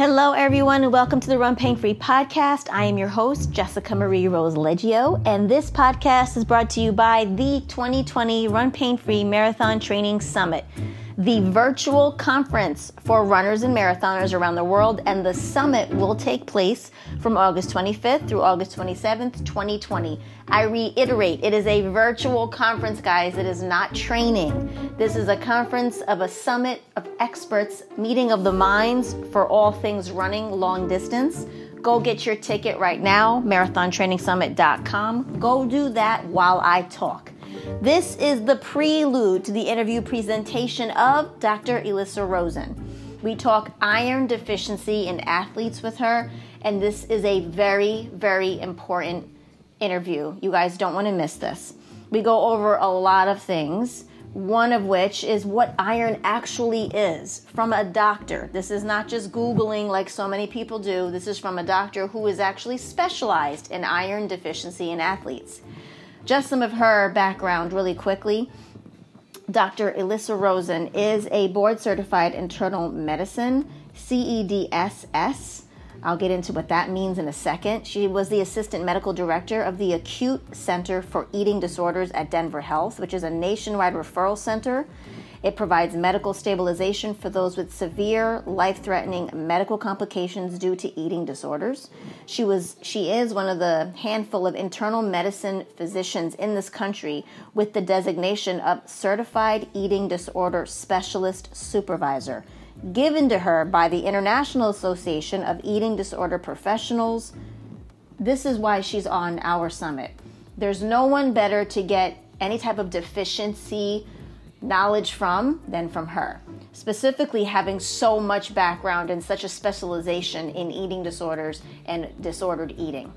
Hello, everyone, and welcome to the Run Pain Free podcast. I am your host, Jessica Marie Rose Leggio, and this podcast is brought to you by the 2020 Run Pain Free Marathon Training Summit the virtual conference for runners and marathoners around the world, and the summit will take place from August 25th through August 27th, 2020. I reiterate, it is a virtual conference, guys. It is not training. This is a conference of a summit of experts, meeting of the minds for all things running long distance. Go get your ticket right now, marathontrainingsummit.com. Go do that while I talk. This is the prelude to the interview presentation of Dr. Elissa Rosen. We talk iron deficiency in athletes with her, and this is a very, very important interview. You guys don't want to miss this. We go over a lot of things, one of which is what iron actually is from a doctor. This is not just Googling like so many people do, this is from a doctor who is actually specialized in iron deficiency in athletes. Just some of her background, really quickly. Dr. Elissa Rosen is a board certified internal medicine, CEDSS. I'll get into what that means in a second. She was the assistant medical director of the Acute Center for Eating Disorders at Denver Health, which is a nationwide referral center it provides medical stabilization for those with severe, life-threatening medical complications due to eating disorders. She was she is one of the handful of internal medicine physicians in this country with the designation of certified eating disorder specialist supervisor given to her by the International Association of Eating Disorder Professionals. This is why she's on our summit. There's no one better to get any type of deficiency knowledge from than from her. Specifically, having so much background and such a specialization in eating disorders and disordered eating.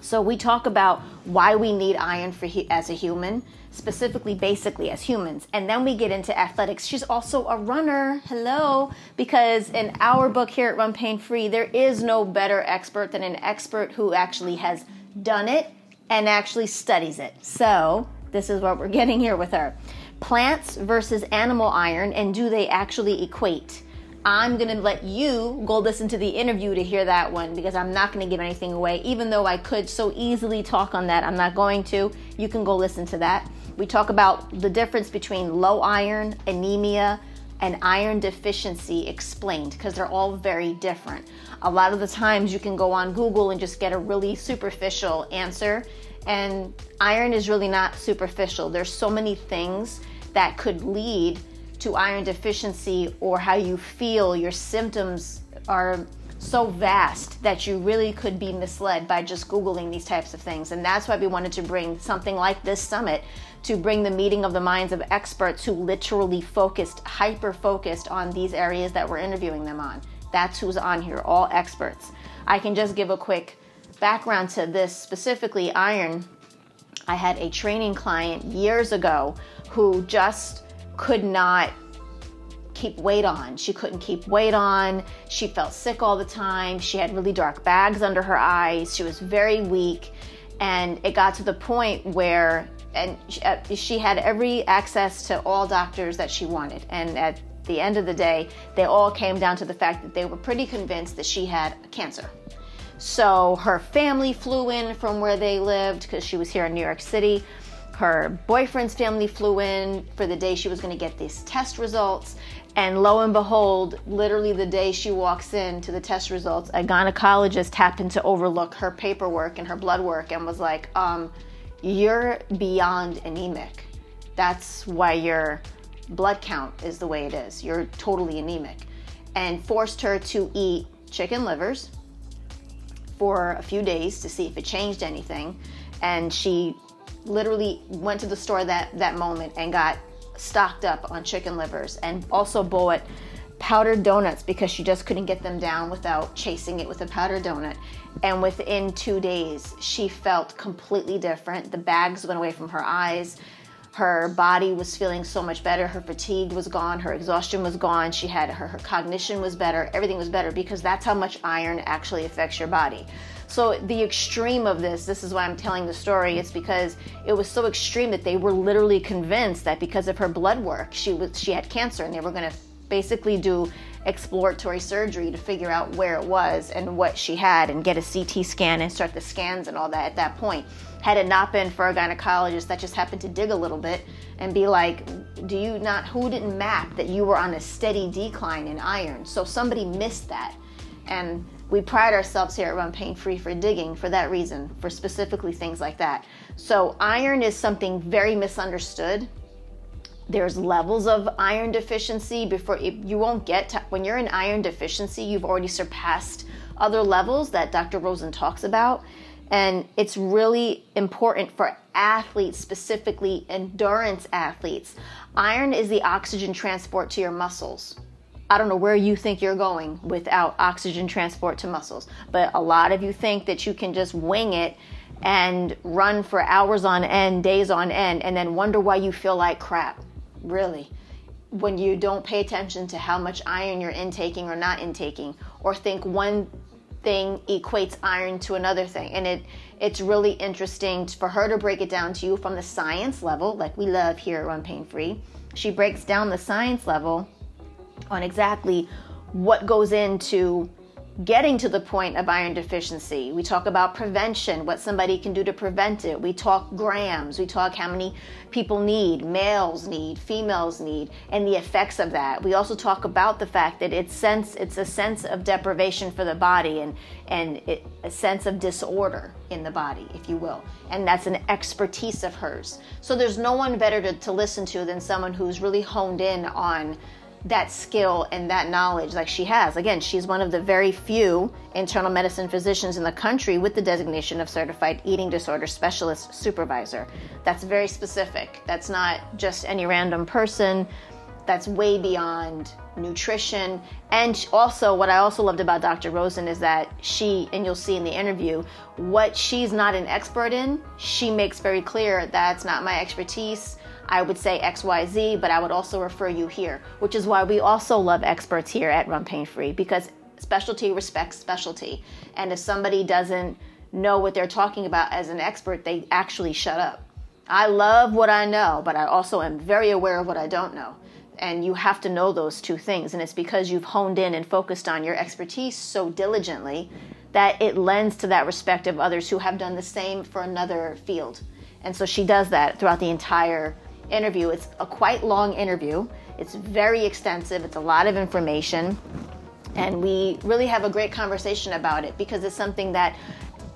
So, we talk about why we need iron for as a human, specifically, basically, as humans. And then we get into athletics. She's also a runner. Hello. Because in our book here at Run Pain Free, there is no better expert than an expert who actually has done it and actually studies it. So, this is what we're getting here with her plants versus animal iron and do they actually equate? I'm going to let you go listen to the interview to hear that one because I'm not going to give anything away. Even though I could so easily talk on that, I'm not going to. You can go listen to that. We talk about the difference between low iron, anemia, and iron deficiency explained because they're all very different. A lot of the times you can go on Google and just get a really superficial answer, and iron is really not superficial. There's so many things that could lead to iron deficiency or how you feel, your symptoms are so vast that you really could be misled by just Googling these types of things. And that's why we wanted to bring something like this summit to bring the meeting of the minds of experts who literally focused, hyper focused on these areas that we're interviewing them on. That's who's on here, all experts. I can just give a quick background to this specifically iron. I had a training client years ago who just could not keep weight on. She couldn't keep weight on. She felt sick all the time. She had really dark bags under her eyes. She was very weak. And it got to the point where and uh, she had every access to all doctors that she wanted. And at the end of the day, they all came down to the fact that they were pretty convinced that she had cancer. So her family flew in from where they lived because she was here in New York City. Her boyfriend's family flew in for the day she was going to get these test results. And lo and behold, literally the day she walks in to the test results, a gynecologist happened to overlook her paperwork and her blood work and was like, um, You're beyond anemic. That's why your blood count is the way it is. You're totally anemic. And forced her to eat chicken livers for a few days to see if it changed anything. And she literally went to the store that that moment and got stocked up on chicken livers and also bought powdered donuts because she just couldn't get them down without chasing it with a powdered donut. And within two days, she felt completely different. The bags went away from her eyes. Her body was feeling so much better. Her fatigue was gone. Her exhaustion was gone. She had her, her cognition was better. Everything was better because that's how much iron actually affects your body. So the extreme of this, this is why I'm telling the story. It's because it was so extreme that they were literally convinced that because of her blood work, she was she had cancer, and they were going to basically do exploratory surgery to figure out where it was and what she had, and get a CT scan and start the scans and all that. At that point, had it not been for a gynecologist that just happened to dig a little bit and be like, "Do you not? Who didn't map that you were on a steady decline in iron?" So somebody missed that, and we pride ourselves here at Run Pain Free for digging for that reason, for specifically things like that. So, iron is something very misunderstood. There's levels of iron deficiency before you won't get to, when you're in iron deficiency, you've already surpassed other levels that Dr. Rosen talks about. And it's really important for athletes, specifically endurance athletes. Iron is the oxygen transport to your muscles. I don't know where you think you're going without oxygen transport to muscles, but a lot of you think that you can just wing it and run for hours on end, days on end, and then wonder why you feel like crap. Really. When you don't pay attention to how much iron you're intaking or not intaking, or think one thing equates iron to another thing. And it it's really interesting for her to break it down to you from the science level, like we love here Run Pain Free. She breaks down the science level on exactly what goes into getting to the point of iron deficiency. We talk about prevention, what somebody can do to prevent it. We talk grams, we talk how many people need, males need, females need, and the effects of that. We also talk about the fact that it's sense it's a sense of deprivation for the body and and it, a sense of disorder in the body, if you will. And that's an expertise of hers. So there's no one better to, to listen to than someone who's really honed in on that skill and that knowledge like she has. Again, she's one of the very few internal medicine physicians in the country with the designation of certified eating disorder specialist supervisor. That's very specific. That's not just any random person. That's way beyond nutrition. And also, what I also loved about Dr. Rosen is that she, and you'll see in the interview, what she's not an expert in, she makes very clear that's not my expertise I would say XYZ, but I would also refer you here, which is why we also love experts here at Run Pain Free because specialty respects specialty. And if somebody doesn't know what they're talking about as an expert, they actually shut up. I love what I know, but I also am very aware of what I don't know. And you have to know those two things. And it's because you've honed in and focused on your expertise so diligently that it lends to that respect of others who have done the same for another field. And so she does that throughout the entire interview. It's a quite long interview. It's very extensive. It's a lot of information. And we really have a great conversation about it because it's something that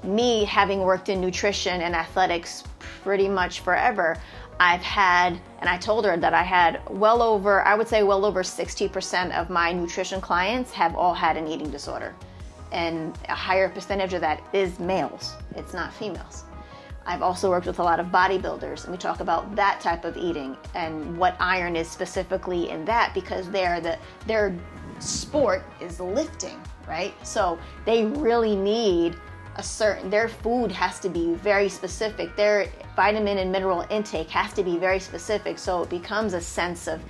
me, having worked in nutrition and athletics pretty much forever, I've had, and I told her that I had well over, I would say well over 60% of my nutrition clients have all had an eating disorder. And a higher percentage of that is males, it's not females. I've also worked with a lot of bodybuilders, and we talk about that type of eating and what iron is specifically in that because they're the their sport is lifting, right? So they really need a certain their food has to be very specific. Their vitamin and mineral intake has to be very specific, so it becomes a sense of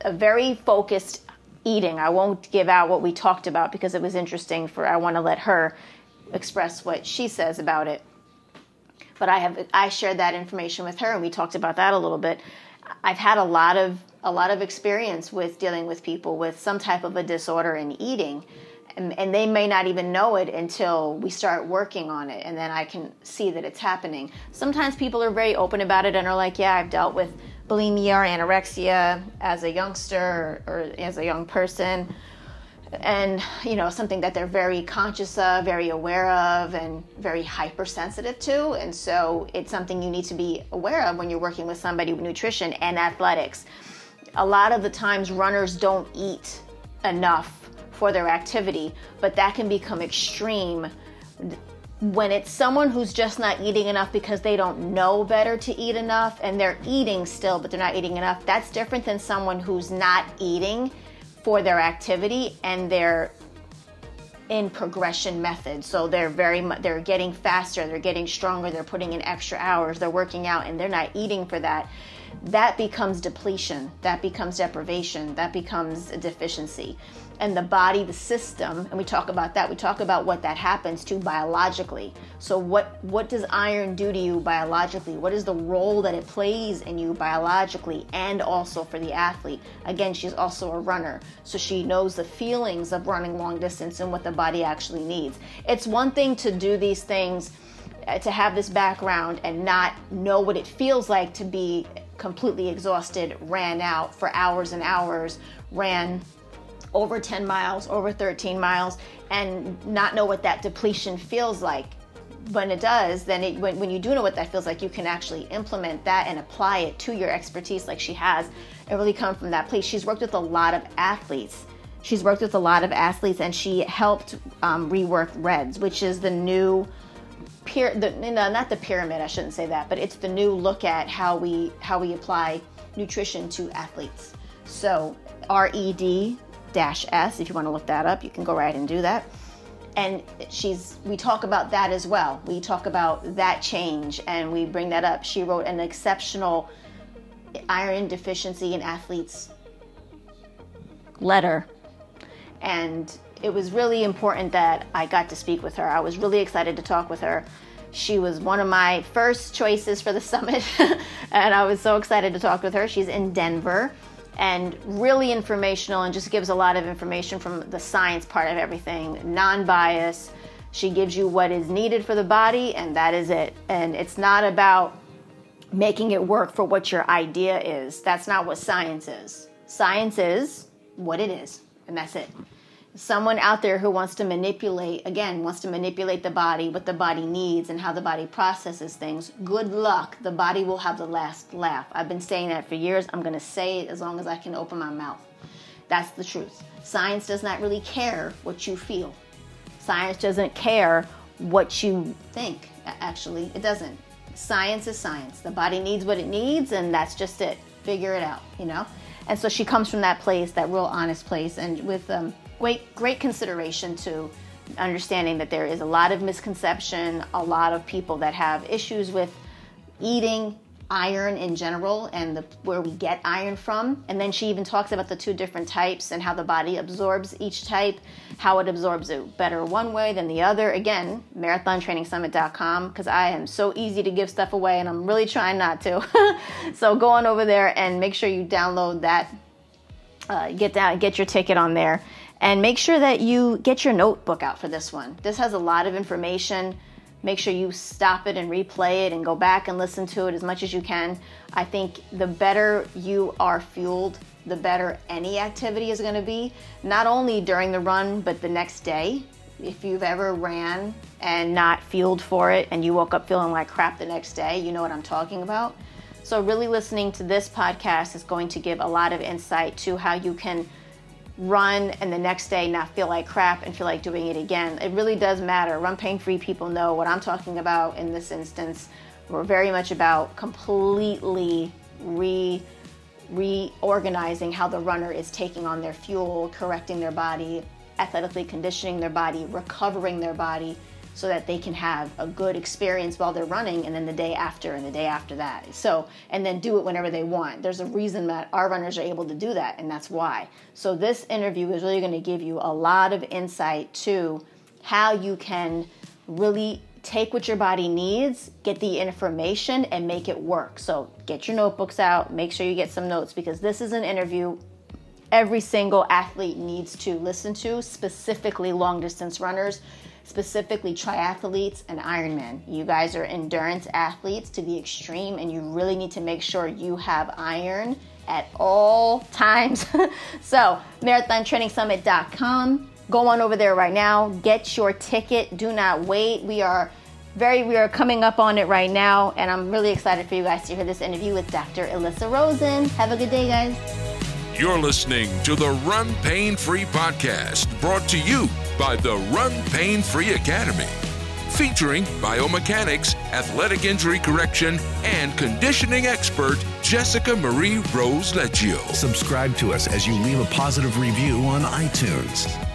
a very focused eating. I won't give out what we talked about because it was interesting for I want to let her express what she says about it but I have I shared that information with her and we talked about that a little bit. I've had a lot of a lot of experience with dealing with people with some type of a disorder in eating. And, and, they may not even know it until we start working on it and then i can see that it's happening sometimes people are very open about it and are like yeah i've dealt with bulimia or anorexia as a youngster or, or as a young person and you know something that they're very conscious of very aware of and very hypersensitive to. And so it's something you need to be aware of when you're working with somebody with nutrition and athletics. A lot of the times runners don't eat enough for their activity but that can become extreme. When it's someone who's just not eating enough because they don't know better to eat enough and they're eating still but they're not eating enough that's different than someone who's not eating for their activity and they're in progression method. So they're very they're getting faster, they're getting stronger, they're putting in extra hours, they're working out and they're not eating for that. That becomes depletion, that becomes deprivation, that becomes a deficiency and the body, the system, and we talk about that. We talk about what that happens to biologically. So what what does iron do to you biologically? What is the role that it plays in you biologically and also for the athlete? Again, she's also a runner, so she knows the feelings of running long distance and what the body actually needs. It's one thing to do these things uh, to have this background and not know what it feels like to be completely exhausted, ran out for hours and hours, ran over 10 miles, over 13 miles, and not know what that depletion feels like. When it does, then it, when, when you do know what that feels like, you can actually implement that and apply it to your expertise like she has and really come from that place. She's worked with a lot of athletes. She's worked with a lot of athletes and she helped um, rework RED-S, which is the new the, no, not the pyramid. I shouldn't say that, but it's the new look at how we how we apply nutrition to athletes. So RED S. If you want to look that up, you can go right and do that. And she's we talk about that as well. We talk about that change and we bring that up. She wrote an exceptional iron deficiency in athletes letter. And it was really important that I got to speak with her. I was really excited to talk with her. She was one of my first choices for the summit, and I was so excited to talk with her. She's in Denver and really informational and just gives a lot of information from the science part of everything, non bias. She gives you what is needed for the body, and that is it. And it's not about making it work for what your idea is. That's not what science is. Science is what it is, and that's it someone out there who wants to manipulate again wants to manipulate the body what the body needs and how the body processes things good luck. The body will have the last laugh. I've been saying that for years. I'm going to say it as long as i can open my mouth. That's the truth. Science does not really care what you feel. Science doesn't care what you think actually. It doesn't. Science is science. The body needs what it needs and that's just it. Figure it out you know? And so she comes from that place that real honest place. And with um, great great consideration to understanding that there is a lot of misconception, a lot of people that have issues with eating iron in general and the, where we get iron from. And then she even talks about the two different types and how the body absorbs each type, how it absorbs it better one way than the other. Again, marathontrainingsummit.com because I am so easy to give stuff away and I'm really trying not to. so go on over there and make sure you download that. Uh, get down, get your ticket on there and make sure that you get your notebook out for this one. This has a lot of information. Make sure you stop it and replay it and go back and listen to it as much as you can. I think the better you are fueled, the better any activity is going to be, not only during the run, but the next day. If you've ever ran and not fueled for it and you woke up feeling like crap the next day, you know what I'm talking about. So, really listening to this podcast is going to give a lot of insight to how you can run and the next day not feel like crap and feel like doing it again. It really does matter. Run pain free people know what I'm talking about in this instance. We're very much about completely re reorganizing how the runner is taking on their fuel, correcting their body, athletically conditioning their body, recovering their body, so that they can have a good experience while they're running and then the day after and the day after that. So, and then do it whenever they want. There's a reason that our runners are able to do that, and that's why. So, this interview is really going to give you a lot of insight to how you can really take what your body needs, get the information, and make it work. So, get your notebooks out, make sure you get some notes because this is an interview every single athlete needs to listen to, specifically long distance runners specifically triathletes and Ironman. You guys are endurance athletes to the extreme, and you really need to make sure you have iron at all times. so, marathontrainingsummit.com. Go on over there right now. Get your ticket. Do not wait. We are very we are coming up on it right now and i'm really excited for you guys to hear this interview with dr elissa rosen have a good day guys you're listening to the run pain free podcast brought to you by the Run Pain Free Academy. featuring biomechanics, athletic injury correction, and conditioning expert Jessica Marie Rose Leggio. Subscribe to us as you leave a positive review on iTunes.